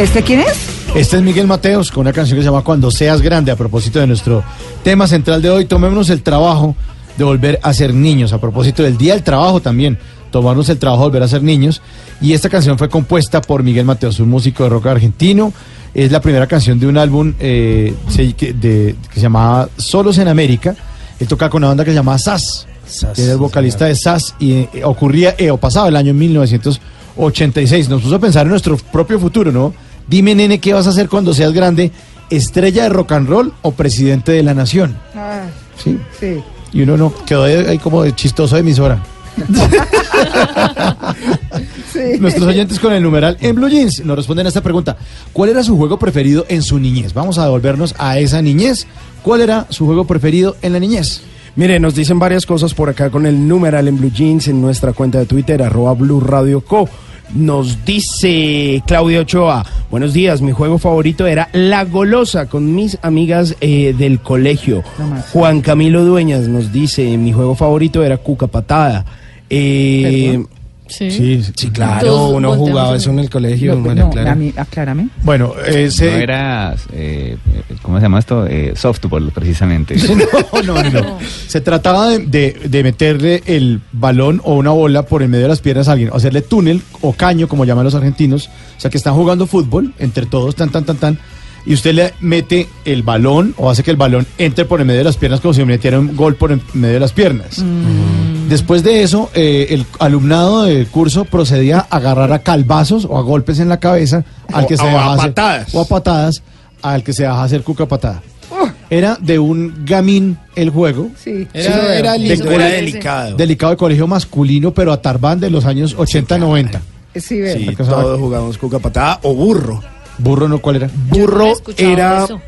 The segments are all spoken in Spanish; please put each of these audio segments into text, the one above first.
¿Este quién es? Este es Miguel Mateos con una canción que se llama Cuando seas grande a propósito de nuestro tema central de hoy. Tomémonos el trabajo de volver a ser niños a propósito del Día del Trabajo también. Tomarnos el trabajo de volver a ser niños. Y esta canción fue compuesta por Miguel Mateos, un músico de rock argentino. Es la primera canción de un álbum eh, se- que, de- que se llamaba Solos en América. Él tocaba con una banda que se llamaba SAS. SAS, Era el vocalista de SAS y eh, ocurría eh, o pasaba el año 1986. Nos puso a pensar en nuestro propio futuro, ¿no? Dime, nene, ¿qué vas a hacer cuando seas grande? ¿Estrella de rock and roll o presidente de la nación? Ah, Sí. sí. Y uno no, quedó ahí ahí como de chistoso de emisora. Sí. Nuestros oyentes con el numeral en Blue Jeans nos responden a esta pregunta. ¿Cuál era su juego preferido en su niñez? Vamos a devolvernos a esa niñez. ¿Cuál era su juego preferido en la niñez? Mire, nos dicen varias cosas por acá con el numeral en Blue Jeans en nuestra cuenta de Twitter, arroba Blue Radio Co. Nos dice Claudia Ochoa, buenos días, mi juego favorito era La Golosa con mis amigas eh, del colegio. Juan Camilo Dueñas nos dice, mi juego favorito era Cuca Patada. Eh, Sí. sí, claro, uno jugaba en- eso en el colegio. No, María no, Clara. a mí- aclárame. Bueno, ese... No era, eh, ¿cómo se llama esto? Eh, softball, precisamente. No, no, no. Se trataba de, de- de meterle el balón o una bola por el medio de las piernas a alguien, o hacerle túnel o caño, como llaman los argentinos. O sea, que están jugando fútbol entre todos, tan, tan, tan, tan. Y usted le mete el balón o hace que el balón entre por el medio de las piernas como si metiera un gol por el medio de las piernas. Después de eso, eh, el alumnado del curso procedía a agarrar a calvazos o a golpes en la cabeza al O- que se o a dejaba hacer- patadas. o a patadas al que se deja hacer cuca patada. Era de un gamín el juego. Sí. Era, era De lindo, cole- era delicado. Delicado de colegio masculino, pero a Tarbán de los años 80-90. Sí. Sí, todos jugábamos Cuca Patada o Burro. Burro, ¿no? ¿Cuál era? No Burro era... eso.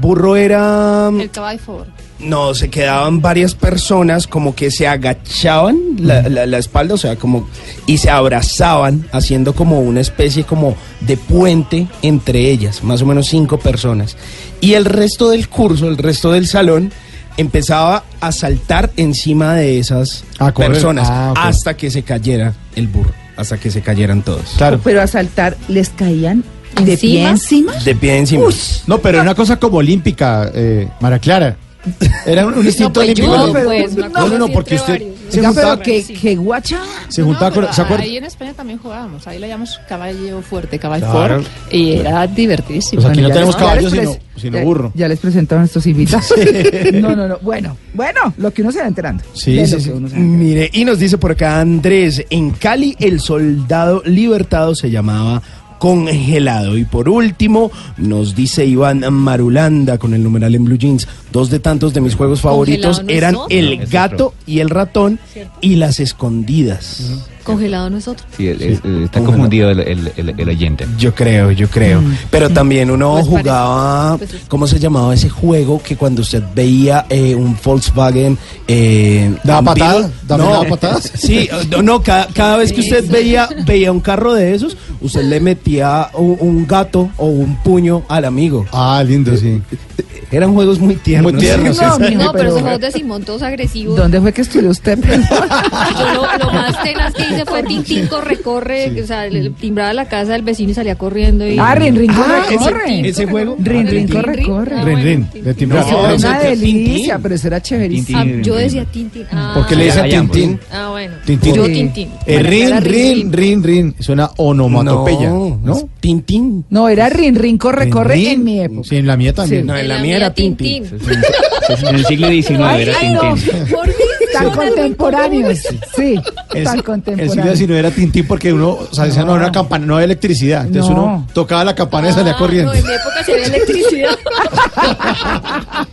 Burro era... El caballo favor. No, se quedaban varias personas como que se agachaban la, la- la espalda, o sea, como y se abrazaban, haciendo como una especie como de puente entre ellas, más o menos cinco personas. Y el resto del curso, el resto del salón, empezaba a saltar encima de esas A personas Ah, hasta que se cayera el burro, hasta que se cayeran todos. Claro. Pero a saltar les caían de ¿Encima? pie encima. De pie encima. No, pero era una cosa como olímpica, eh, Mara Clara. Era un, un instinto pues, judo, ¿no? pues, no, no, no, porque usted varios. se Oiga, pero juntaba, que, guacha. se juntaba No. Ahí en España también jugábamos. Ahí le llamamos caballo fuerte, caballo Claro. fuerte. Y era divertísimo. Pues aquí no tenemos les sino, sino ya- burro. Ya les presentaron estos invitados. No, no, no. Bueno, bueno, lo que uno se va enterando. Sí, sí, sí. que uno se va enterando. Mire, y nos dice por acá Andrés, en Cali el soldado libertado se llamaba congelado. Y por último, nos dice Iván Marulanda con el numeral en Blue Jeans, dos de tantos de mis juegos favoritos eran el gato y el ratón Cierto. y las escondidas. Congelado no es otro. Sí, el- el- está Congelado. confundido el, el- el- el oyente. Yo creo, yo creo. Pero también uno Pues jugaba, pues es- ¿cómo se llamaba ese juego que cuando usted veía eh, un Volkswagen eh, ¿Daba patadas? ¿También daba patadas? Sí, no, no, cada, cada vez que usted veía veía un carro de esos, usted le metía un, un gato o un puño al amigo. Ah, lindo, sí. Eran juegos muy tiernos. Muy tiernos, No, sí. pero pero- esos juegos de Simón todos agresivos. ¿Dónde fue que estudió usted? Yo lo, lo más tenaz que hice fue Tintín corre, corre, o sea, le timbraba la casa del vecino y salía corriendo. Y... Ah, Rin, Rin, corre, Ah, ese- corre. ese juego. Rin, rin, Rin, corre, rin. corre. Rin, timbre. No, Era una delicia, Tintín. pero eso era chéverísimo. Ah, yo decía Tintín. Ah, ¿Por qué le dicen. Tintín? Ah, bueno. Tintín. Yo Sí. Tintín. Eh, rin, rin, rin, rin. Suena onomatopeya, ¿no? Tintín. No, era Rin, Rin, corre, corre en mi época. Sí, en la mía también. Sí. No, en la mía era Tintín. En el siglo XIX era no. Tintín. Por mí, Tan contemporáneos. Sí, tan El siglo contemporáneos. XIX era Tintín porque uno, o sea, decía, no, No. una campana, no había electricidad. Entonces No. uno tocaba la campana y salía Ah, corriendo. No, en mi época se había electricidad.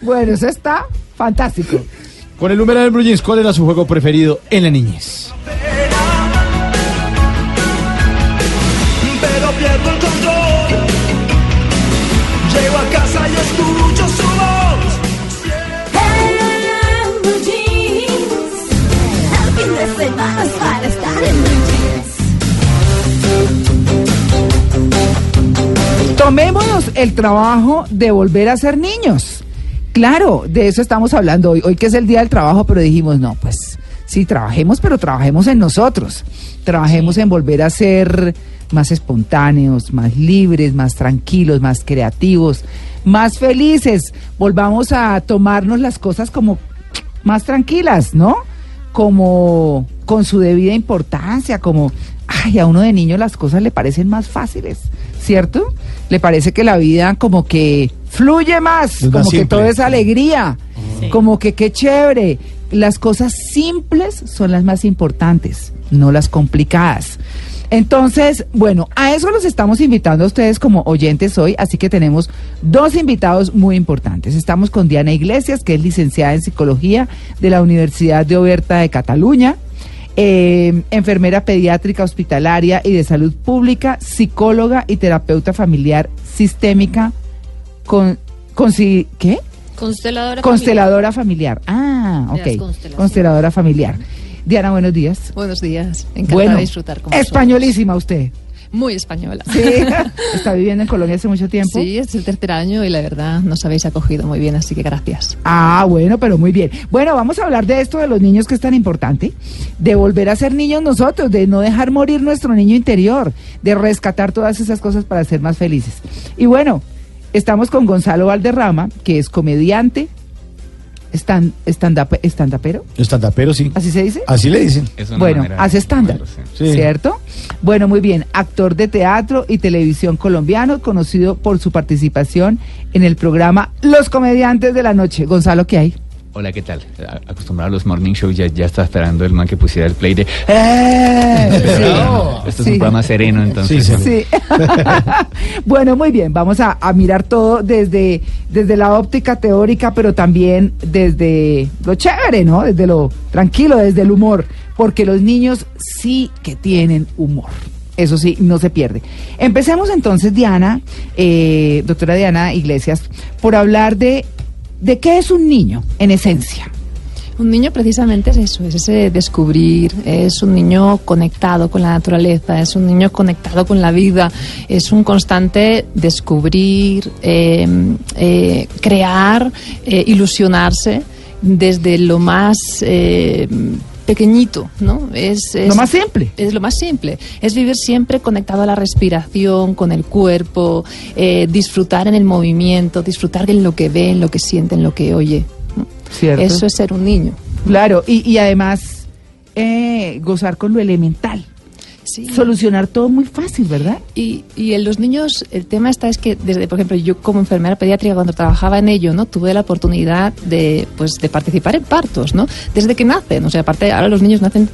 Bueno, eso está fantástico. Con el número del Blue Jeans, ¿cuál era su juego preferido en la niñez? El trabajo de volver a ser niños. Claro, de eso estamos hablando hoy. Hoy que es el día del trabajo, pero dijimos, no, pues Sí, trabajemos, pero trabajemos en nosotros. Trabajemos en volver a ser más espontáneos, más libres, más tranquilos, más creativos, más felices. Volvamos a tomarnos las cosas como más tranquilas, ¿no? Como con su debida importancia, como, ay, a uno de niño las cosas le parecen más fáciles, ¿cierto? Le parece que la vida como que fluye más, Es más como que todo es alegría, como que qué chévere. Las cosas simples son las más importantes, no las complicadas. Entonces, bueno, a eso los estamos invitando a ustedes como oyentes hoy, así que tenemos dos invitados muy importantes. Estamos con Diana Iglesias, que es licenciada en psicología de la Universidad de Oberta de Cataluña, eh, enfermera pediátrica hospitalaria y de salud pública, psicóloga y terapeuta familiar sistémica con, con ¿qué? Consteladora. Consteladora familiar. Ah, De las ok. Consteladora familiar. Diana, buenos días. Buenos días, encantada Bueno, de disfrutar con vosotros. españolísima usted. Muy española. Sí. Está viviendo en Colombia hace mucho tiempo. Sí, es el tercer año y la verdad nos habéis acogido muy bien, así que gracias. Ah, bueno, pero muy bien. Bueno, vamos a hablar de esto de los niños que es tan importante, de volver a ser niños nosotros, de no dejar morir nuestro niño interior, de rescatar todas esas cosas para ser más felices. Y bueno, estamos con Gonzalo Valderrama, que es comediante, stand, stand-up- stand-upero, Estandapero, sí. ¿así se dice? Así le dicen. Es una Bueno, hace estándar. Sí. ¿cierto? Bueno, muy bien. Actor de teatro y televisión colombiano, conocido por su participación en el programa Los Comediantes de la Noche. Gonzalo, ¿qué hay? Hola, ¿qué tal? A- Acostumbrado a los morning shows, ya, ya está esperando el man que pusiera el play de... ¡Eh! Pero Sí. no, esto es un programa sereno, entonces... Sí, Sí. bueno, muy bien. Vamos a, a mirar todo desde, desde la óptica teórica, pero también desde lo chévere, ¿no? Desde lo tranquilo, desde el humor. Porque los niños sí que tienen humor. Eso sí, no se pierde. Empecemos entonces, Diana, eh, doctora Diana Iglesias, por hablar de, de qué es un niño, en esencia. Un niño precisamente es eso, es ese descubrir, es un niño conectado con la naturaleza, es un niño conectado con la vida, es un constante descubrir, eh, eh, crear, eh, ilusionarse desde lo más eh, pequeñito, ¿no? Es, es- Lo más simple. Es lo más simple. Es vivir siempre conectado a la respiración, con el cuerpo, eh, disfrutar en el movimiento, disfrutar en lo que ve, en lo que siente, en lo que oye. ¿no? ¿Cierto? Eso es ser un niño. Claro, y, y además eh, gozar con lo elemental. Sí. Solucionar todo muy fácil, ¿verdad? Y, y en los niños, el tema está es que desde, por ejemplo, yo como enfermera pediátrica cuando trabajaba en ello, ¿no? Tuve la oportunidad de, pues, de participar en partos, ¿no? Desde que nacen, o sea, aparte ahora los niños nacen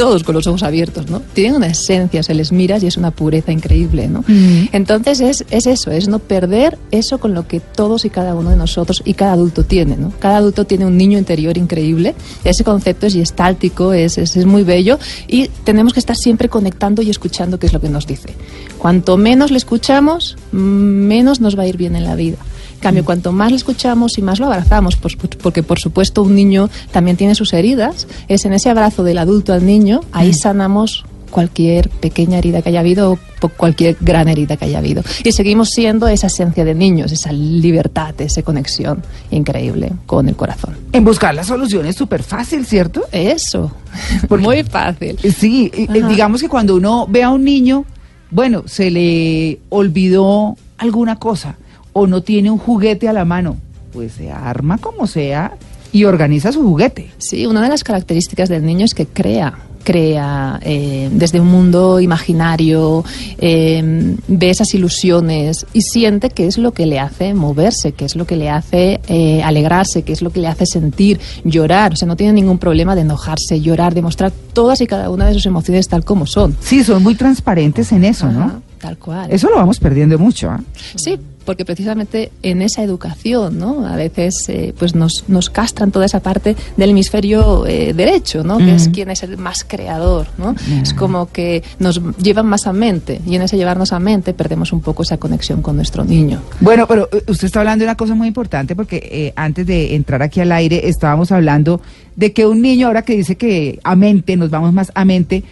todos con los ojos abiertos, ¿no? Tienen una esencia, se les miras y es una pureza increíble, ¿no? Mm. Entonces es, es eso, es no perder eso con lo que todos y cada uno de nosotros y cada adulto tiene, ¿no? Cada adulto tiene un niño interior increíble, ese concepto es gestáltico, es, es, es muy bello y tenemos que estar siempre conectando y escuchando qué es lo que nos dice. Cuanto menos le escuchamos, mm, menos nos va a ir bien en la vida. Cambio, cuanto más le escuchamos y más lo abrazamos, pues, porque por supuesto un niño también tiene sus heridas, es en ese abrazo del adulto al niño, ahí sanamos cualquier pequeña herida que haya habido o cualquier gran herida que haya habido. Y seguimos siendo esa esencia de niños, esa libertad, esa conexión increíble con el corazón. En buscar la solución es súper fácil, ¿cierto? Eso, Porque- muy fácil. Sí, eh, Ajá. digamos que cuando uno ve a un niño, bueno, se le olvidó alguna cosa o no tiene un juguete a la mano, pues se arma como sea y organiza su juguete. Sí, una de las características del niño es que crea, crea eh, desde un mundo imaginario, eh, ve esas ilusiones y siente que es lo que le hace moverse, que es lo que le hace eh, alegrarse, que es lo que le hace sentir, llorar. O sea, no tiene ningún problema de enojarse, llorar, de mostrar todas y cada una de sus emociones tal como son. Sí, son muy transparentes en eso, Ajá, ¿no? Tal cual. Eso lo vamos perdiendo mucho. ¿ah? Sí, porque precisamente en esa educación, ¿no? A veces eh, pues nos, nos castran toda esa parte del hemisferio eh, derecho, ¿no? Que es quien es el más creador, ¿no? Es como que nos llevan más a mente y en ese llevarnos a mente perdemos un poco esa conexión con nuestro niño. Bueno, pero eh, usted está hablando de una cosa muy importante porque eh, antes de entrar aquí al aire estábamos hablando de que un niño, ahora que dice que a mente, nos vamos más a mente,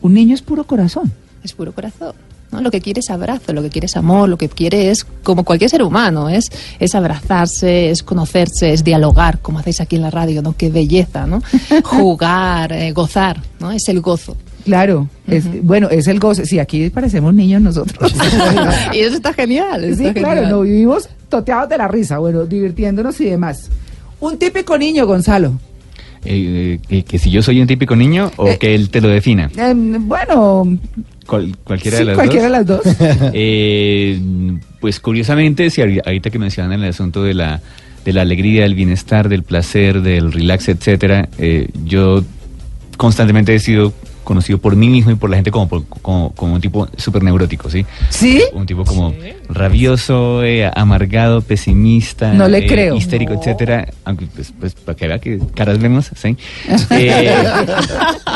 un niño es puro corazón. Es puro corazón. ¿No? Lo que quiere es abrazo, lo que quiere es amor, lo que quiere es, como cualquier ser humano, es, es abrazarse, es conocerse, es dialogar, como hacéis aquí en la radio, ¿no? Qué belleza, ¿no? Jugar, eh, gozar, ¿no? Es el gozo. Claro, es, bueno, es el goce. Sí, aquí parecemos niños nosotros. y eso está genial. sí, claro, genial. no vivimos toteados de la risa, bueno, divirtiéndonos y demás. Un típico niño, Gonzalo. Eh, eh, que si yo soy un típico niño o Eh, que él te lo defina. Eh, bueno, Cual- cualquiera sí, de las cualquiera de las dos. Eh, pues curiosamente, si ahori- ahorita que mencionan el asunto de la, de la alegría, del bienestar, del placer, del relax, etcétera, eh, yo constantemente he sido conocido por mí mismo y por la gente como, por- como, como un tipo súper neurótico, ¿sí? ¿Sí? Un tipo como rabioso, eh, amargado, pesimista, No le eh, creo. histérico, etcétera. Aunque, pues, pues, para que vea que caras vemos, ¿sí? Eh,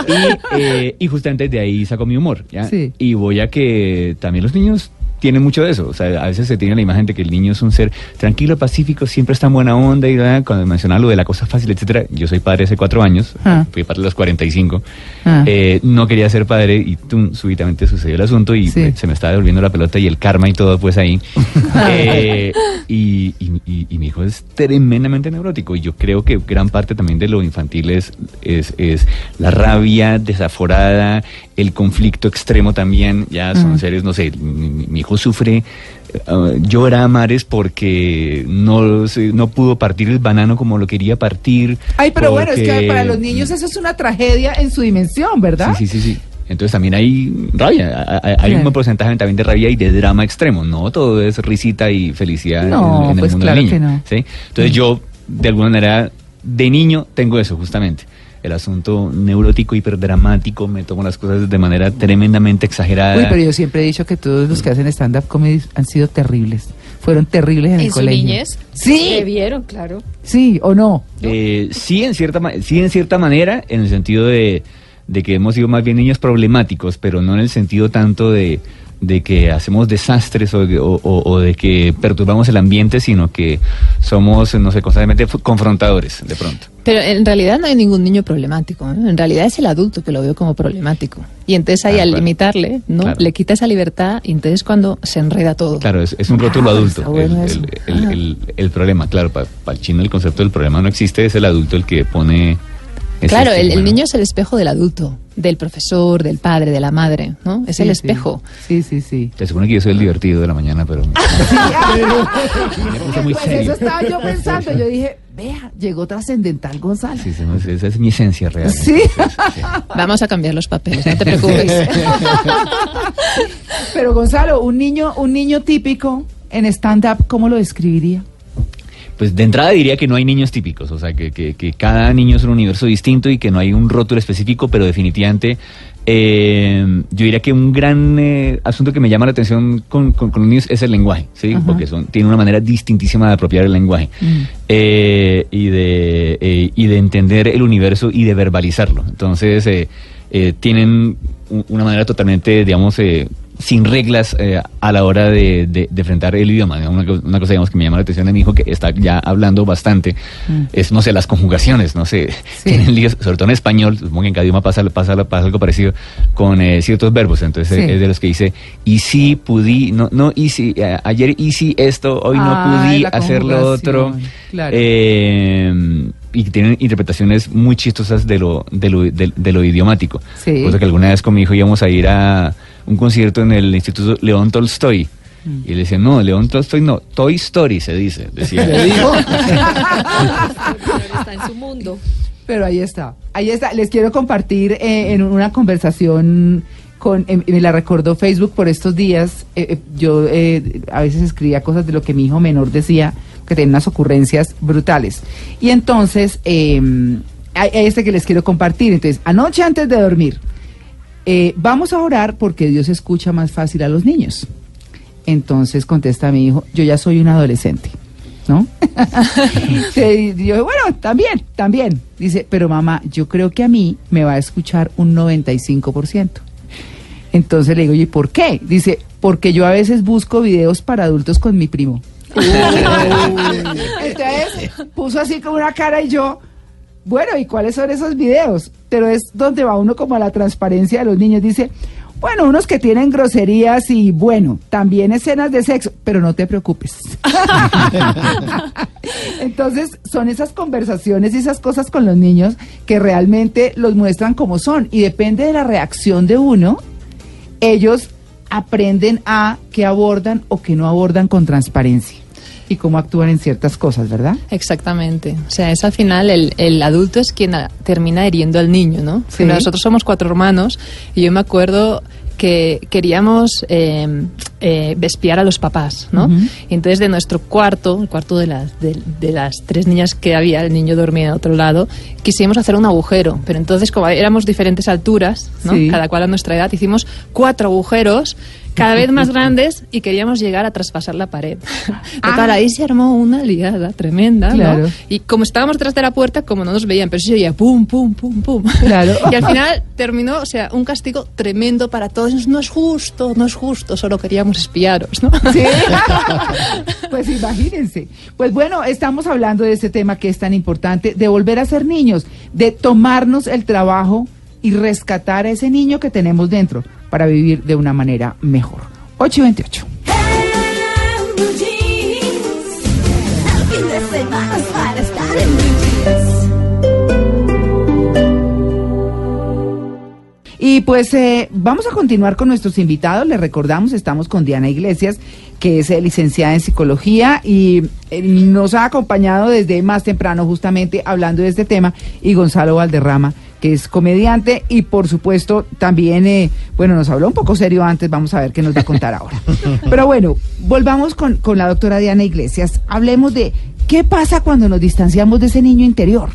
y, eh, y justamente de ahí saco mi humor, ¿ya? Sí. Y voy a que también los niños tienen mucho de eso. O sea, a veces se tiene la imagen de que el niño es un ser tranquilo, pacífico, siempre está en buena onda y ¿verdad? cuando mencionaba lo de la cosa fácil, etcétera. Yo soy padre hace cuatro años, Ah. fui padre a los 45. Ah. Eh, no quería ser padre y tum, súbitamente sucedió el asunto y Sí. eh, se me estaba devolviendo la pelota y el karma y todo pues ahí. Eh, y, y- y- y mi hijo es tremendamente neurótico y yo creo que gran parte también de lo infantil es, es, es la rabia desaforada, el conflicto extremo también, ya son Mm. seres, no sé, mi, mi- mi hijo sufre, eh, llora a mares porque no, no pudo partir el banano como lo quería partir. Ay, pero bueno, es que para los niños eso es una tragedia en su dimensión, ¿verdad? Sí, sí, sí, sí. Entonces también hay rabia, hay- hay un buen porcentaje también de rabia y de drama extremo. No todo es risita y felicidad en- No, en, el pues mundo claro del niño. que no. ¿sí? Entonces yo, de alguna manera, de niño tengo eso justamente. El asunto neurótico, hiperdramático, me tomo las cosas de manera tremendamente exagerada. Uy, pero yo siempre he dicho que todos los que hacen stand-up comedy han sido terribles. Fueron terribles en, el ¿En su colegio. niñez? Sí, vieron, claro. sí o no. Eh, sí, en cierta, sí, en cierta manera, en el sentido de, de que hemos sido más bien niños problemáticos, pero no en el sentido tanto de, de que hacemos desastres o, de- o- o- o de que perturbamos el ambiente, sino que somos, no sé, constantemente confrontadores, de pronto. Pero en realidad no hay ningún niño problemático. ¿eh? En realidad es el adulto que lo veo como problemático. Y entonces ahí Claro, al claro. limitarle, ¿no? Claro. Le quita esa libertad y entonces cuando se enreda todo. Claro, es, es un rótulo Ah, adulto. bueno el, el- el- Ah. el- el problema, claro, para el chino el concepto del problema no existe, es el adulto el que pone... ese Claro, el, estigma, el ¿no? niño es el espejo del adulto, del profesor, del padre, de la madre, ¿no? Es Sí, el sí. espejo. Sí, sí, sí. Se supone que yo soy el divertido de la mañana, pero... Me muy Pues serio. eso estaba yo pensando. Yo dije, vea, llegó trascendental Gonzalo. Sí, sí, no, esa es mi esencia real. Sí. Vamos a cambiar los papeles, no te preocupes. Pero Gonzalo, un niño, un niño típico en stand-up, ¿cómo lo describiría? Pues de entrada diría que no hay niños típicos, o sea, que, que- que cada niño es un universo distinto y que no hay un rótulo específico, pero definitivamente eh, yo diría que un gran eh, asunto que me llama la atención con, con- con los niños es el lenguaje, ¿sí? Ajá. Porque son, tienen una manera distintísima de apropiar el lenguaje Mm. eh, y, de, eh, y de entender el universo y de verbalizarlo. Entonces, eh, eh, tienen una manera totalmente, digamos, eh, sin reglas eh, a la hora de, de, de enfrentar el idioma. Una, una cosa, digamos, que me llama la atención de mi hijo, que está ya hablando bastante, Mm. es, no sé, las conjugaciones, no sé, Sí. tienen líos, sobre todo en español, supongo que en cada idioma pasa, pasa, pasa algo parecido con eh, ciertos verbos. Entonces, Sí. eh, es de los que dice, y si pudí, no, no, y si, eh, ayer hice esto, hoy no Ay, pudí hacer lo otro. claro. Eh, y tienen interpretaciones muy chistosas de lo, de lo, de, de lo idiomático. Sí. Cosa que alguna vez con mi hijo íbamos a ir a un concierto en el Instituto León Tolstoy. Mm. Y le decía, no, León Tolstoy no, Toy Story se dice. Decía. Está en su mundo. Pero ahí está, ahí está. Les quiero compartir eh, en una conversación con, eh, me la recordó Facebook por estos días. eh, eh, yo eh, a veces escribía cosas de lo que mi hijo menor decía, que tenía unas ocurrencias brutales. Y entonces, eh, este que les quiero compartir. Entonces, anoche antes de dormir, eh, vamos a orar porque Dios escucha más fácil a los niños. Entonces contesta mi hijo, yo ya soy un adolescente, ¿no? Yo, bueno, también, también. Dice, pero mamá, yo creo que a mí me va a escuchar un 95%. Entonces le digo, ¿y por qué? Dice, porque yo a veces busco videos para adultos con mi primo. Entonces puso así como una cara y yo, bueno, ¿y cuáles son esos videos? Pero es donde va uno como a la transparencia de los niños. Dice, Bueno, unos que tienen groserías y bueno, también escenas de sexo, pero no te preocupes. Entonces, son esas conversaciones y esas cosas con los niños que realmente los muestran como son y depende de la reacción de uno, ellos aprenden a que abordan o que no abordan con transparencia y cómo actúan en ciertas cosas, ¿verdad? Exactamente. O sea, es al final el, el adulto es quien a- termina hiriendo al niño, ¿no? Sí. Nosotros somos cuatro hermanos y yo me acuerdo que queríamos eh, eh, espiar a los papás, ¿no? Y entonces de nuestro cuarto, el cuarto de las, de, de las tres niñas que había, el niño dormía en otro lado, quisimos hacer un agujero. Pero entonces, como éramos diferentes alturas, ¿no? Sí. Cada cual a nuestra edad, hicimos cuatro agujeros cada vez más grandes y queríamos llegar a traspasar la pared. Total, Ah. ahí se armó una liada tremenda, Claro. ¿no? Y como estábamos detrás de la puerta, como no nos veían, pero sí se oía pum, pum, pum, pum. Claro. y al final terminó, o sea, un castigo tremendo para todos. No es justo, no es justo, solo queríamos espiaros, ¿no? Sí. pues imagínense. Pues bueno, estamos hablando de este tema que es tan importante, de volver a ser niños, de tomarnos el trabajo y rescatar a ese niño que tenemos dentro para vivir de una manera mejor. 8 y 28. En blue jeans. El fin de semana es para estar en blue jeans. Y pues eh, vamos a continuar con nuestros invitados. Les recordamos, estamos con Diana Iglesias, que es eh, licenciada en psicología y eh, nos ha acompañado desde más temprano justamente hablando de este tema, y Gonzalo Valderrama, que es comediante y por supuesto también, eh, bueno, nos habló un poco serio antes, vamos a ver qué nos va a contar ahora. Pero bueno, volvamos con, con la doctora Diana Iglesias. Hablemos de qué pasa cuando nos distanciamos de ese niño interior.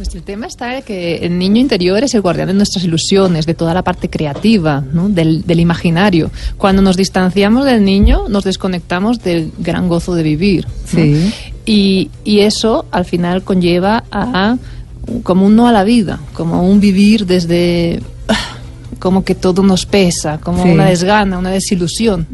Pues el tema está en que el niño interior es el guardián de nuestras ilusiones, de toda la parte creativa, ¿no? del, del imaginario. Cuando nos distanciamos del niño, nos desconectamos del gran gozo de vivir. ¿no? Sí. Y, y eso al final conlleva a como un no a la vida, como un vivir desde ah, como que todo nos pesa, como Sí. una desgana, una desilusión.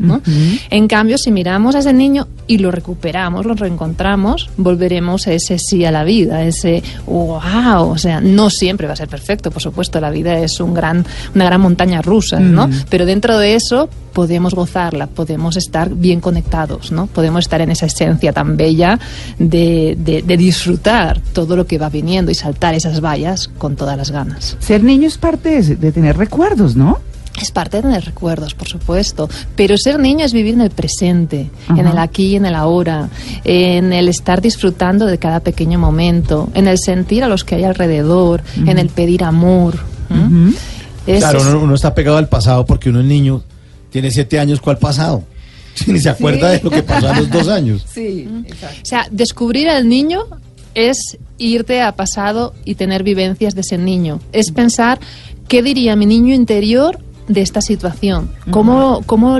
En cambio, si miramos a ese niño y lo recuperamos, lo reencontramos, volveremos a ese sí a la vida, ese wow, o sea, no siempre va a ser perfecto, por supuesto, la vida es un gran, una gran montaña rusa, ¿no? Pero dentro de eso podemos gozarla, podemos estar bien conectados, ¿no? Podemos estar en esa esencia tan bella de, de- de disfrutar todo lo que va viniendo y saltar esas vallas con todas las ganas. Ser niño es parte de, de tener recuerdos, ¿no? Es parte de tener recuerdos, por supuesto, pero ser niño es vivir en el presente, Ajá. en el aquí y en el ahora, en el estar disfrutando de cada pequeño momento, en el sentir a los que hay alrededor, en el pedir amor. Claro, uno está pegado al pasado porque uno es niño, tiene siete años, ¿cuál pasado? Ni se acuerda de lo que pasó a los dos años. Sí, exacto. O sea, descubrir al niño es irte a pasado y tener vivencias de ese niño. Es pensar qué diría mi niño interior de esta situación, cómo, cómo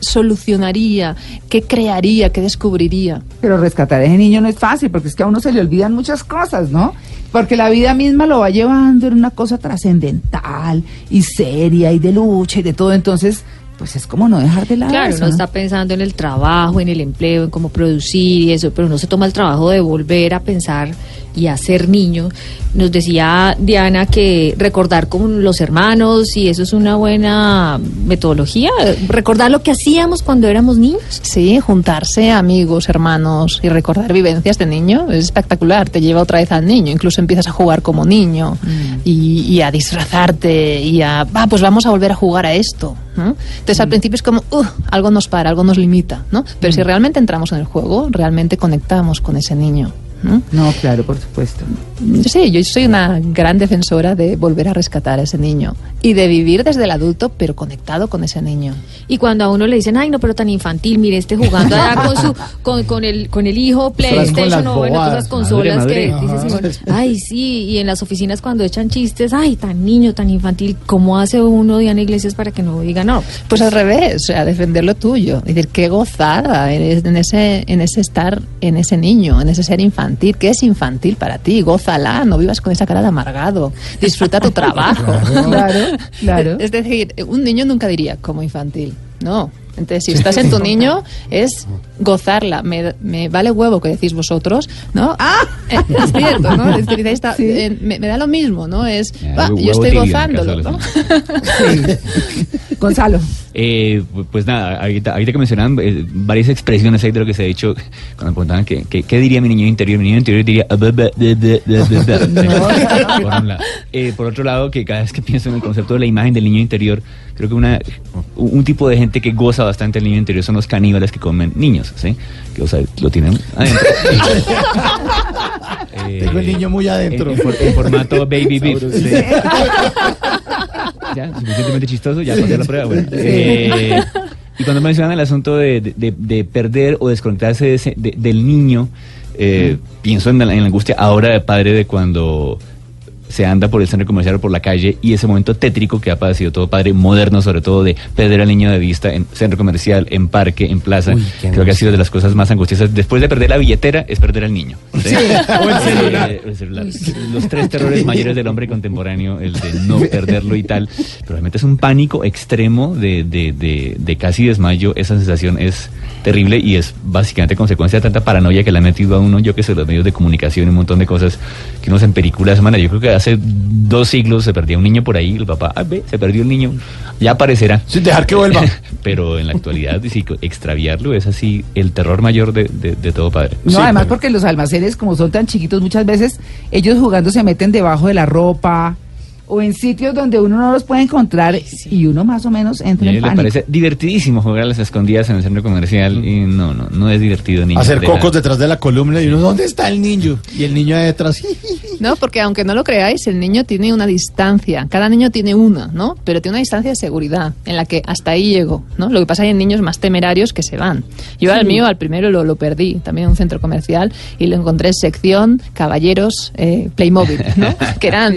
solucionaría, qué crearía, qué descubriría. Pero rescatar a ese niño no es fácil, porque es que a uno se le olvidan muchas cosas, ¿no? Porque la vida misma lo va llevando en una cosa trascendental y seria y de lucha y de todo. Entonces, pues es como no dejar de lado Claro, eso, uno ¿no? está pensando en el trabajo, en el empleo, en cómo producir y eso, pero no se toma el trabajo de volver a pensar y a ser niño. Nos decía Diana que recordar con los hermanos y eso es una buena metodología, recordar lo que hacíamos cuando éramos niños. Sí, juntarse amigos, hermanos y recordar vivencias de niño es espectacular, te lleva otra vez al niño, incluso empiezas a jugar como niño y, y a disfrazarte y a, va, pues vamos a volver a jugar a esto. ¿no? Entonces al principio es como, "Uh, algo nos para, algo nos limita, ¿no? Pero si realmente entramos en el juego, realmente conectamos con ese niño. ¿No? No, claro, por supuesto. Sí, yo soy una gran defensora de volver a rescatar a ese niño y de vivir desde el adulto, pero conectado con ese niño. Y cuando a uno le dicen, ay, no, pero tan infantil, mire, este jugando allá con su, con, con el, con el hijo, PlayStation o bueno, todas esas consolas Madre, que madre. dice Ajá. Simón, ay, sí, y en las oficinas cuando echan chistes, ay, tan niño, tan infantil, ¿cómo hace uno Diana Iglesias para que no diga no? Pues al revés, o sea, defender lo tuyo. Es decir, qué gozada en en ese, en ese estar, en ese niño, en ese ser infantil. ¿Qué es infantil para ti? Gózala, no vivas con esa cara de amargado. Disfruta tu trabajo. Claro, claro. Es decir, un niño nunca diría como infantil. No, Entonces, si estás en tu niño, es gozarla. Me, me vale huevo que decís vosotros, ¿no? Ah. Es cierto, ¿no? Es decir, ahí está, eh, me, me da lo mismo, ¿no? Es, huevo yo estoy gozándolo, ¿no? los Gonzalo. Eh, pu- pues nada, ahorita, ahorita que mencionaban eh, varias expresiones ahí de lo que se ha dicho, cuando me preguntaban que, que- qué diría mi niño interior, mi niño interior diría... Por, un lado. Eh, por otro lado, que cada vez que pienso en el concepto de la imagen del niño interior, creo que una, un un tipo de gente que goza bastante el niño interior son los caníbales que comen niños, ¿sí? Que, o sea, lo tienen adentro. Tengo el niño muy adentro. En, en for- en formato baby beef. ya, suficientemente chistoso, ya pasé la prueba. Bueno. Eh, y cuando mencionan el asunto de, de- de- de perder o desconectarse de ese- de- del niño, eh, pienso en la, en la angustia ahora de padre de cuando se anda por el centro comercial o por la calle y ese momento tétrico que ha padecido todo padre moderno, sobre todo de perder al niño de vista en centro comercial, en parque, en plaza. Uy, Creo que ha sido de las cosas más angustiosas. Después de perder la billetera, es perder al niño. ¿sí? o el celular. Eh, el celular. Los tres terrores mayores del hombre contemporáneo, el de no perderlo y tal. Pero realmente es un pánico extremo de, de, de, de casi desmayo. Esa sensación es terrible y es básicamente consecuencia de tanta paranoia que le ha metido a uno, yo que sé, los medios de comunicación y un montón de cosas que uno se en películas. Man, yo creo que hace dos siglos se perdía un niño por ahí, el papá, ah, ve, se perdió el niño, ya aparecerá. Sin dejar que vuelva. Pero en la actualidad, sí, extraviarlo es así el terror mayor de, de- de todo padre. No, Sí, además pero- porque los almacenes, como son tan chiquitos, muchas veces ellos jugando se meten debajo de la ropa o en sitios donde uno no los puede encontrar y uno más o menos entra en él le pánico. parece divertidísimo jugar a las escondidas en el centro comercial y no, no, no es divertido ni Hacer de cocos nada. detrás de la columna y uno, ¿dónde está el niño? Y el niño detrás. No, porque aunque no lo creáis, el niño tiene una distancia. Cada niño tiene una, ¿no? Pero tiene una distancia de seguridad en la que hasta ahí llego, ¿no? Lo que pasa es que hay niños más temerarios que se van. Yo al mío, al primero lo, lo perdí, también en un centro comercial, y lo encontré en sección caballeros eh, Playmobil, ¿no? Que eran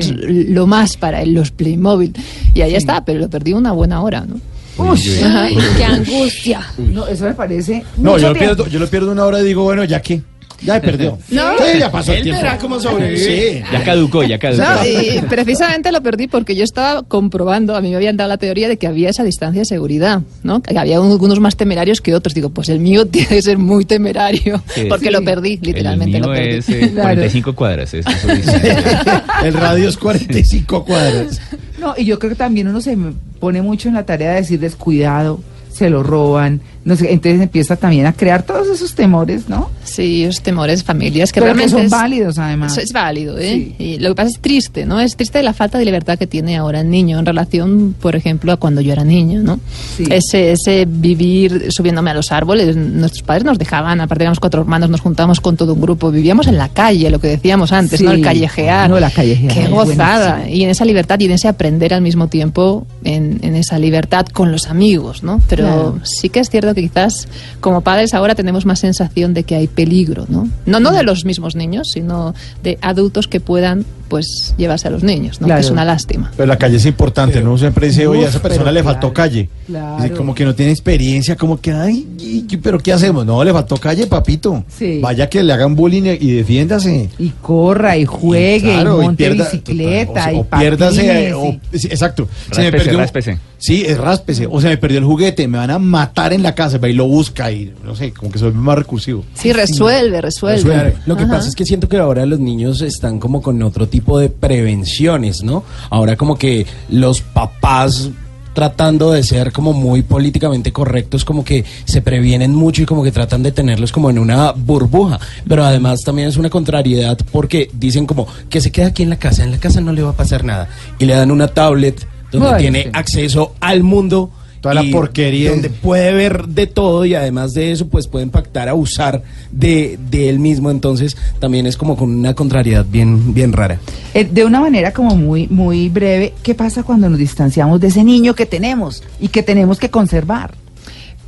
lo más para los Playmobil. Y ahí está, pero lo perdí una buena hora, ¿no? Uy, Ay, qué angustia. no, eso me parece. No, yo lo, pierdo, yo lo pierdo una hora y digo, bueno, ya que. Ya he perdido. No. Sí, ya pasó el Él tiempo. verá cómo sobrevive. Sí. Ya caducó, ya caducó. No, y precisamente lo perdí porque yo estaba comprobando, a mí me habían dado la teoría de que había esa distancia de seguridad, ¿no? Que había algunos más temerarios que otros. Digo, pues el mío tiene que ser muy temerario, Sí. porque Sí. lo perdí, literalmente el lo perdí. es eh, Claro. 45 cuadras. es-. El radio es 45 cuadras. No, y yo creo que también uno se me pone mucho en la tarea de decirles cuidado, se lo roban, no sé, entonces empieza también a crear todos esos temores, ¿no? Sí, esos temores, familias que Pero que realmente son es- válidos además. Eso es válido, ¿eh? Sí. Y lo que pasa es triste, ¿no? Es triste la falta de libertad que tiene ahora el niño en relación, por ejemplo, a cuando yo era niño, ¿no? Sí. Ese, ese vivir subiéndome a los árboles, nuestros padres nos dejaban, aparte éramos cuatro hermanos, nos juntábamos con todo un grupo, vivíamos en la calle, lo que decíamos antes, Sí. ¿no? El callejear. No, la callejear, Qué gozada. buenísimo. Y en esa libertad y en ese aprender al mismo tiempo, en, en esa libertad con los amigos, ¿no? Pero Claro. sí que es cierto que quizás como padres ahora tenemos más sensación de que hay peligro, ¿no? No, no de los mismos niños, sino de adultos que puedan, pues, llevarse a los niños, ¿no? Claro. Que es una lástima. Pero la calle es importante, ¿no? Siempre dice, oye, a esa persona le faltó claro, calle. claro. Dice, como que no tiene experiencia, como que, ay, y- y- pero ¿qué hacemos? No, le faltó calle, papito. Sí. Vaya que le hagan bullying y defiéndase. Y corra, y juegue, y, Claro, monte pierda- bicicleta, o, y o piérdase, o- y- sí, exacto. Se me Ráspese, perdió- ráspese. Sí, es ráspese. O se me perdió el juguete, me van a matar en la casa, y lo busca y no sé, como que soy más recursivo. Sí, resuelve, resuelve. Resuelve. Lo que Ajá. pasa es que siento que ahora los niños están como con otro tipo de prevenciones, ¿no? Ahora como que los papás tratando de ser como muy políticamente correctos, como que se previenen mucho y como que tratan de tenerlos como en una burbuja. Pero además también es una contrariedad porque dicen como que se queda aquí en la casa, en la casa no le va a pasar nada. Y le dan una tablet donde tiene sí. acceso al mundo. Toda la porquería. Donde puede ver de todo y además de eso pues puede impactar a usar de, de él mismo entonces también es como con una contrariedad bien bien rara Eh, de una manera como muy, muy breve, ¿qué pasa cuando nos distanciamos de ese niño que tenemos y que tenemos que conservar?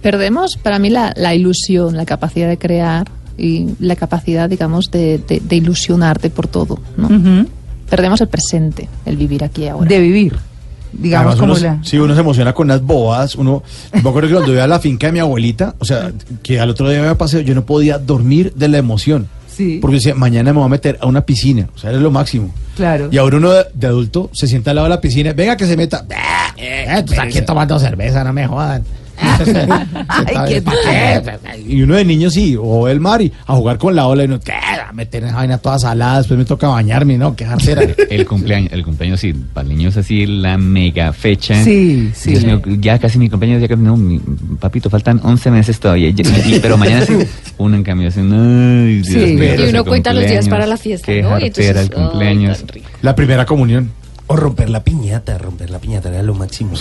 Perdemos para mí la, la ilusión, la capacidad de crear y la capacidad, digamos, de, de- de ilusionarte por todo, ¿no? Perdemos el presente, el vivir aquí y ahora. De vivir. Digamos Además, como uno, la... Sí, uno se emociona con unas bobadas. Uno, me acuerdo que cuando iba a la finca de mi abuelita, o sea, que al otro día me paseo, yo no podía dormir de la emoción. Sí. Porque decía, mañana me voy a meter a una piscina. O sea, era lo máximo. Claro. Y ahora uno de, de adulto se sienta al lado de la piscina, venga que se meta. Eh, tú estás aquí tomando cerveza, no me jodan. Ay, qué Y uno de niños sí, o el mar y a jugar con la ola y uno, ¿qué? A meter esa vaina toda salada, después me toca bañarme, ¿no? ¿Qué jartera? El cumpleaños, el cumpleaños sí, para el niño es así la mega fecha. Sí, sí. Dios mío, ya casi mi cumpleaños, ya casi, no, mi- papito, faltan 11 meses todavía. Y- y- pero mañana sí, uno en cambio así, ay, Dios Sí. mío, Y uno cuenta los días para la fiesta, Qué ¿no? Y el entonces, ay, cumpleaños. La primera comunión. O romper la piñata, romper la piñata era lo máximo.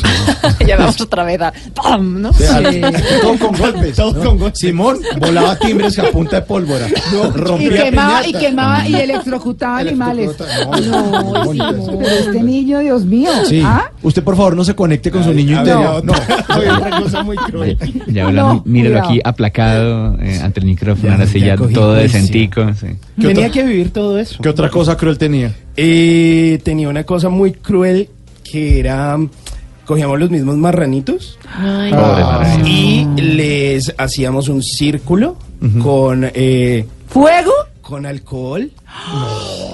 ya vamos otra vez a ¡pam! ¿no? Todo con golpes. Todo con golpes. Simón volaba timbres a punta de pólvora. Y rompía quemaba, y quemaba y electrocutaba animales. No, bonito eso. Pero este niño, Dios mío. Sí. ¿ah? Usted, por favor, no se conecte con su niño interior. No, había otra cosa muy cruel. Ya habla, No, míralo cuidado. aquí aplacado eh, ante el micrófono, Ya, ahora sí ya todo decentico. Sí. ¿Qué Tenía que vivir todo eso. ¿Qué otra cosa cruel tenía? Eh, tenía una cosa muy cruel que era cogíamos los mismos marranitos Ay, Pobre Ah. marranito. y les hacíamos un círculo con eh, ¿Fuego? con alcohol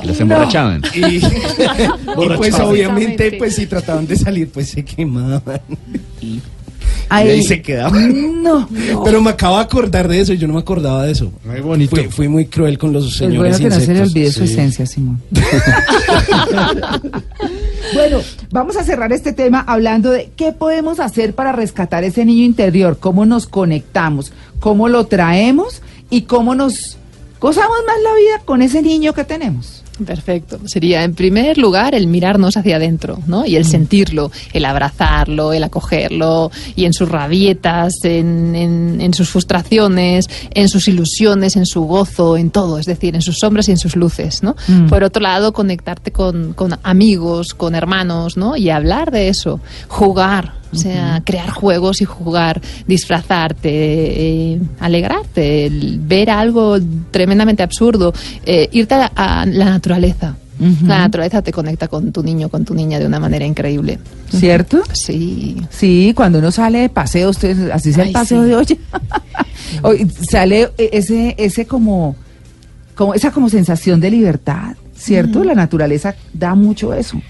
Los emborrachaban. y, y pues obviamente pues si trataban de salir pues se quemaban y ahí se quedaban. No. Pero me acabo de acordar de eso y yo no me acordaba de eso. Muy bonito. Fui, fui muy cruel con los Es señores bueno que no se le insectos. olvide su esencia, Simón. bueno, vamos a cerrar este tema hablando de qué podemos hacer para rescatar ese niño interior, cómo nos conectamos, cómo lo traemos y cómo nos gozamos más la vida con ese niño que tenemos. Perfecto. Sería, en primer lugar, el mirarnos hacia adentro, ¿no? Y el sentirlo, el abrazarlo, el acogerlo, y en sus rabietas, en, en- en sus frustraciones, en sus ilusiones, en su gozo, en todo, es decir, en sus sombras y en sus luces, ¿no? Mm. Por otro lado, conectarte con, con amigos, con hermanos, ¿no? Y hablar de eso, jugar, o sea, crear juegos y jugar, disfrazarte, eh, alegrarte, el ver algo tremendamente absurdo, eh, irte a, a la naturaleza. La naturaleza te conecta con tu niño, con tu niña de una manera increíble. ¿Cierto? Sí. Sí, cuando uno sale de paseo, usted, así sea el Ay, paseo sí. de hoy, hoy sale ese, ese como, como, esa como sensación de libertad, ¿cierto? La naturaleza da mucho eso.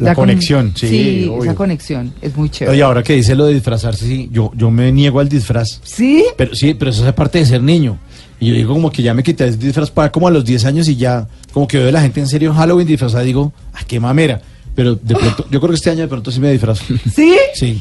La conexión, sí, obvio. esa conexión es muy chévere. Oye, ahora que dice lo de disfrazarse, sí, yo, yo me niego al disfraz. ¿Sí? Pero sí, pero eso es parte de ser niño. Y yo digo como que ya me quité el disfraz para como a los 10 años y ya, como que veo a la gente en serio en Halloween disfrazada, digo, ah, qué mamera. Pero de pronto, yo creo que este año de pronto sí me disfrazo. ¿Sí? Sí.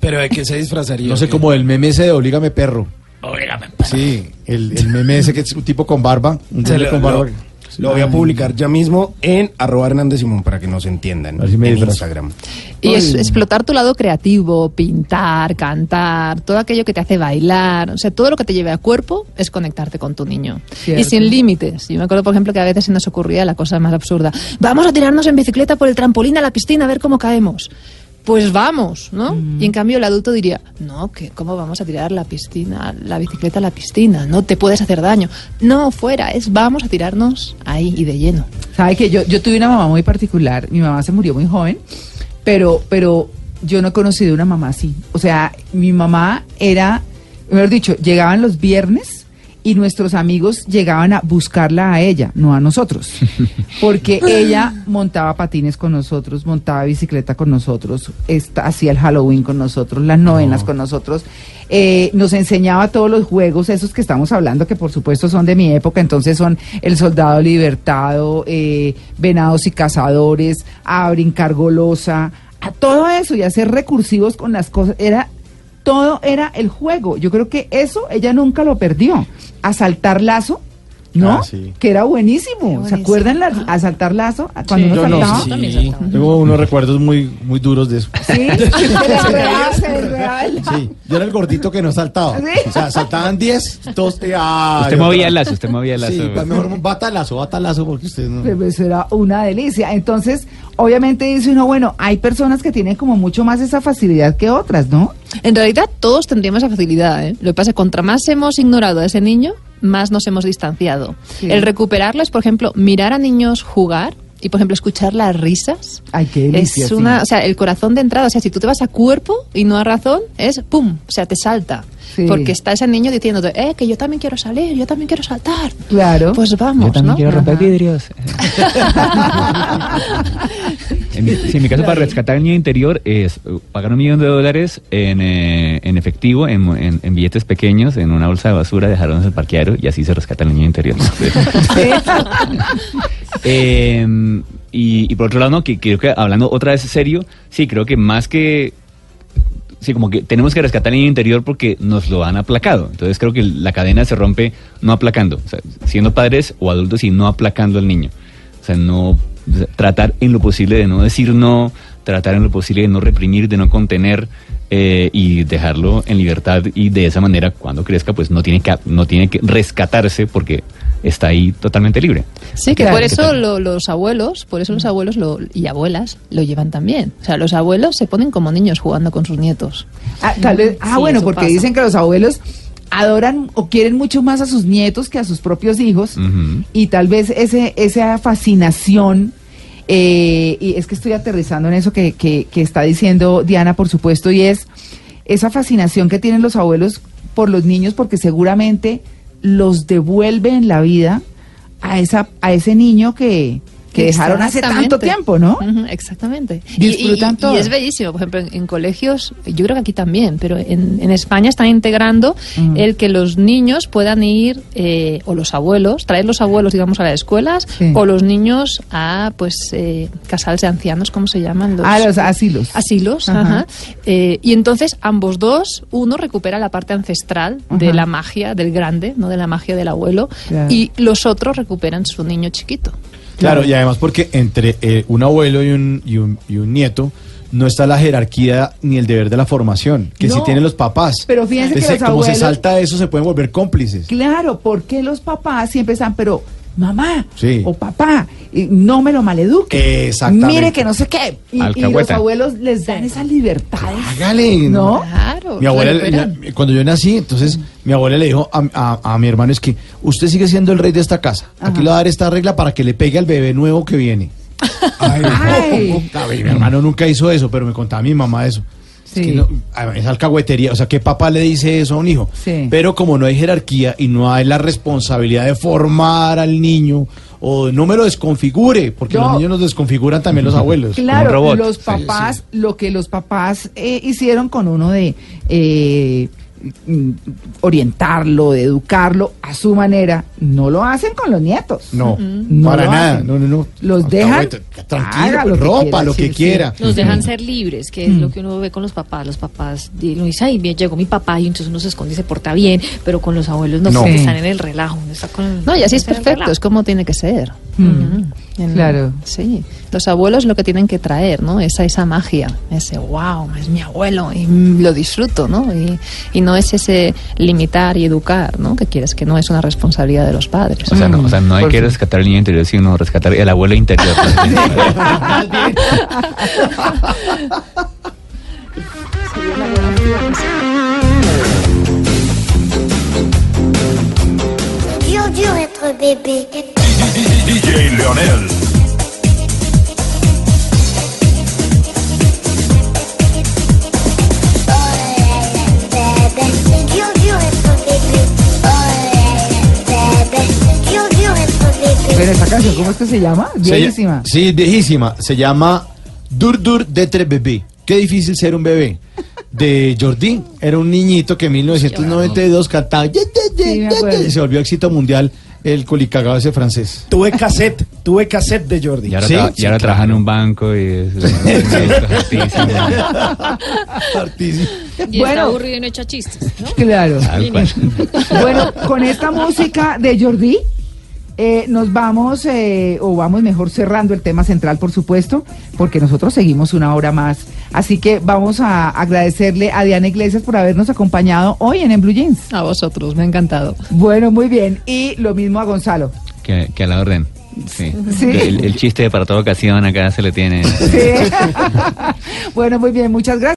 Pero de qué se disfrazaría. No sé, ¿Qué? como el meme ese de Oblígame Perro. Oblígame Perro. Sí, el, el meme ese que es un tipo con barba. Un lo, con barba. lo- lo voy a publicar ya mismo en arroba Hernández Simón para que nos entiendan. Me en. Instagram. Y es explotar tu lado creativo, pintar, cantar, todo aquello que te hace bailar, o sea, todo lo que te lleve a cuerpo es conectarte con tu niño. Cierto. Y sin límites. Yo me acuerdo, por ejemplo, que a veces se nos ocurría la cosa más absurda. Vamos a tirarnos en bicicleta por el trampolín a la piscina a ver cómo caemos. Pues vamos, ¿no? Y en cambio el adulto diría, no, que ¿cómo vamos a tirar la piscina, la bicicleta a la piscina? No te puedes hacer daño. No, fuera, es vamos a tirarnos ahí y de lleno. ¿Sabe que yo, yo tuve una mamá muy particular? Mi mamá se murió muy joven, pero, pero yo no he conocido una mamá así. O sea, mi mamá era, mejor dicho, llegaban los viernes y nuestros amigos llegaban a buscarla a ella, no a nosotros. Porque ella montaba patines con nosotros, montaba bicicleta con nosotros, hacía el Halloween con nosotros, las novenas con nosotros. eh, nos enseñaba todos los juegos, esos que estamos hablando, que por supuesto son de mi época, entonces son El Soldado Libertado, eh, Venados y Cazadores, a brincar golosa, a todo eso y a ser recursivos con las cosas. Era todo era el juego. Yo creo que eso ella nunca lo perdió. Asaltar lazo, ¿no? Ah, sí. Que era buenísimo. ¿Se acuerdan la, buenísimo. asaltar lazo? Cuando uno Yo no, saltaba. sí. También saltaba. Tengo unos recuerdos muy, muy duros de eso. Sí, le enredaba el- Sí, yo era el gordito que no saltaba. ¿Sí? O sea, saltaban 10, todos. eh, ah, Usted movía el lazo, usted movía el lazo. Sí, pues mejor batalazo, batalazo, porque usted no. Pero eso era una delicia. Entonces, obviamente dice uno, bueno, hay personas que tienen como mucho más esa facilidad que otras, ¿no? En realidad todos tendríamos esa facilidad. ¿eh? Lo que pasa es que contra más hemos ignorado a ese niño, más nos hemos distanciado. Sí. El recuperarlo es, por ejemplo, mirar a niños jugar y, por ejemplo, escuchar las risas. Ay, qué delicia. es sí. una, o sea, el corazón de entrada. O sea, si tú te vas a cuerpo y no a razón, es pum, o sea, te salta. Sí. Porque está ese niño diciéndote, eh, que yo también quiero salir, yo también quiero saltar. Claro. Pues vamos, Yo también ¿no? quiero romper Ajá. vidrios. En mi, sí, en mi caso, para rescatar el niño interior es eh, pagar un millón de dólares en, eh, en efectivo, en, mo- en- en billetes pequeños, en una bolsa de basura, dejarlos en el parqueadero y así se rescata el niño interior. Eh, y, y por otro lado, no, que creo que hablando otra vez serio, sí, creo que más que sí, como que tenemos que rescatar el niño interior porque nos lo han aplacado. Entonces creo que la cadena se rompe no aplacando, o sea, siendo padres o adultos y no aplacando al niño. O sea, no tratar en lo posible de no decir no, tratar en lo posible de no reprimir, de no contener eh, y dejarlo en libertad y de esa manera cuando crezca pues no tiene que no tiene que rescatarse porque está ahí totalmente libre. Sí, que Claro. por ¿Qué eso lo- los abuelos, por eso los abuelos lo- y abuelas lo llevan también. O sea, los abuelos se ponen como niños jugando con sus nietos. Ah, tal vez, ah Sí, bueno, porque pasa. dicen que los abuelos adoran o quieren mucho más a sus nietos que a sus propios hijos y tal vez ese esa fascinación eh, y es que estoy aterrizando en eso que, que, que está diciendo Diana, por supuesto, y es esa fascinación que tienen los abuelos por los niños porque seguramente los devuelve en la vida a esa a ese niño que, que dejaron hace tanto tiempo, ¿no? Exactamente. Y- Disfrutan y, y- todo. y es bellísimo, por ejemplo, en, en colegios, yo creo que aquí también, pero en, en España están integrando Ujú. el que los niños puedan ir, eh, o los abuelos, traer los abuelos, digamos, a las escuelas, Sí. o los niños a, pues, eh, casales de ancianos, ¿cómo se llaman? Los, A los asilos. asilos, Ajá. ajá. Eh, y entonces ambos dos, uno recupera la parte ancestral de la magia del grande, no de la magia del abuelo, Claro. y los otros recuperan su niño chiquito. Claro, y además porque entre eh, un abuelo y un, y, un, y un nieto no está la jerarquía ni el deber de la formación, que No, sí tienen los papás. pero fíjense que Entonces, los como se salta eso, se pueden volver cómplices. Claro, porque los papás siempre están, pero mamá Sí. o papá, y no me lo maleduque. Exactamente. Mire que no sé qué. Y, y los abuelos les dan esas libertades. Hágale. ¿No? Claro. Mi abuela, cuando yo nací, entonces mi abuela le dijo a, a- a mi hermano, es que usted sigue siendo el rey de esta casa. Aquí le va a dar esta regla para que le pegue al bebé nuevo que viene. Ay, Ay. no, mi hermano nunca hizo eso, pero me contaba mi mamá eso. Es, Sí. que no- ah, es alcahuetería, o sea, ¿qué papá le dice eso a un hijo? Sí. Pero como no hay jerarquía y no hay la responsabilidad de formar al niño, o no me lo desconfigure, porque No. los niños nos desconfiguran también los abuelos. Claro, los Sí, papás, lo que los papás eh, hicieron con uno de eh, orientarlo, de educarlo a su manera, no lo hacen con los nietos. No, No para nada, hacen. no, no, no. Los dejan, tranquilo, haga lo que ropa, quiera, lo que sí, sí. quiera. Nos dejan ser libres, que es lo que uno ve con los papás. Los papás, uno dice, ay, bien, llegó mi papá y entonces uno se esconde y se porta bien, pero con los abuelos no, No. están en el relajo. Uno está con, No, y así es perfecto, es como tiene que ser. Mm. En- Claro. Sí, los abuelos lo que tienen que traer, ¿no? Esa, esa magia, ese wow, es mi abuelo y mm, lo disfruto, ¿no? Y, y no es ese limitar y educar, ¿no? Que quieres que no es una responsabilidad de los padres. O sea, no, o sea, no hay Por que rescatar el niño interior, sino rescatar el abuelo interior. dur dur être bébé. Pero esta canción, ¿cómo es que se llama? Se- Viejísima. sí, es viejísima. Se llama Dur Dur d'être bebé. Qué difícil ser un bebé. De Jordi. Era un niñito que en 1992 cantaba. "Ye, ye, ye, Sí, me ye", acuerdo. y se volvió éxito mundial el colicagado ese francés. Tuve cassette, tuve cassette de Jordi. Y ahora, Sí, tra- y sí, ahora claro. trabaja en un banco y es, Artísimo. Y Bueno. está aburrido y no echa chistes, ¿no? Claro. Bueno, con esta música de Jordi, eh, nos vamos, eh, o vamos mejor cerrando el tema central, por supuesto, porque nosotros seguimos una hora más. Así que vamos a agradecerle a Diana Iglesias por habernos acompañado hoy en, en Blue Jeans. A vosotros, me ha encantado. Bueno, muy bien. Y lo mismo a Gonzalo. que, que a la orden. Sí. Sí. El, el chiste para toda ocasión acá se le tiene. Sí. bueno, muy bien. Muchas gracias.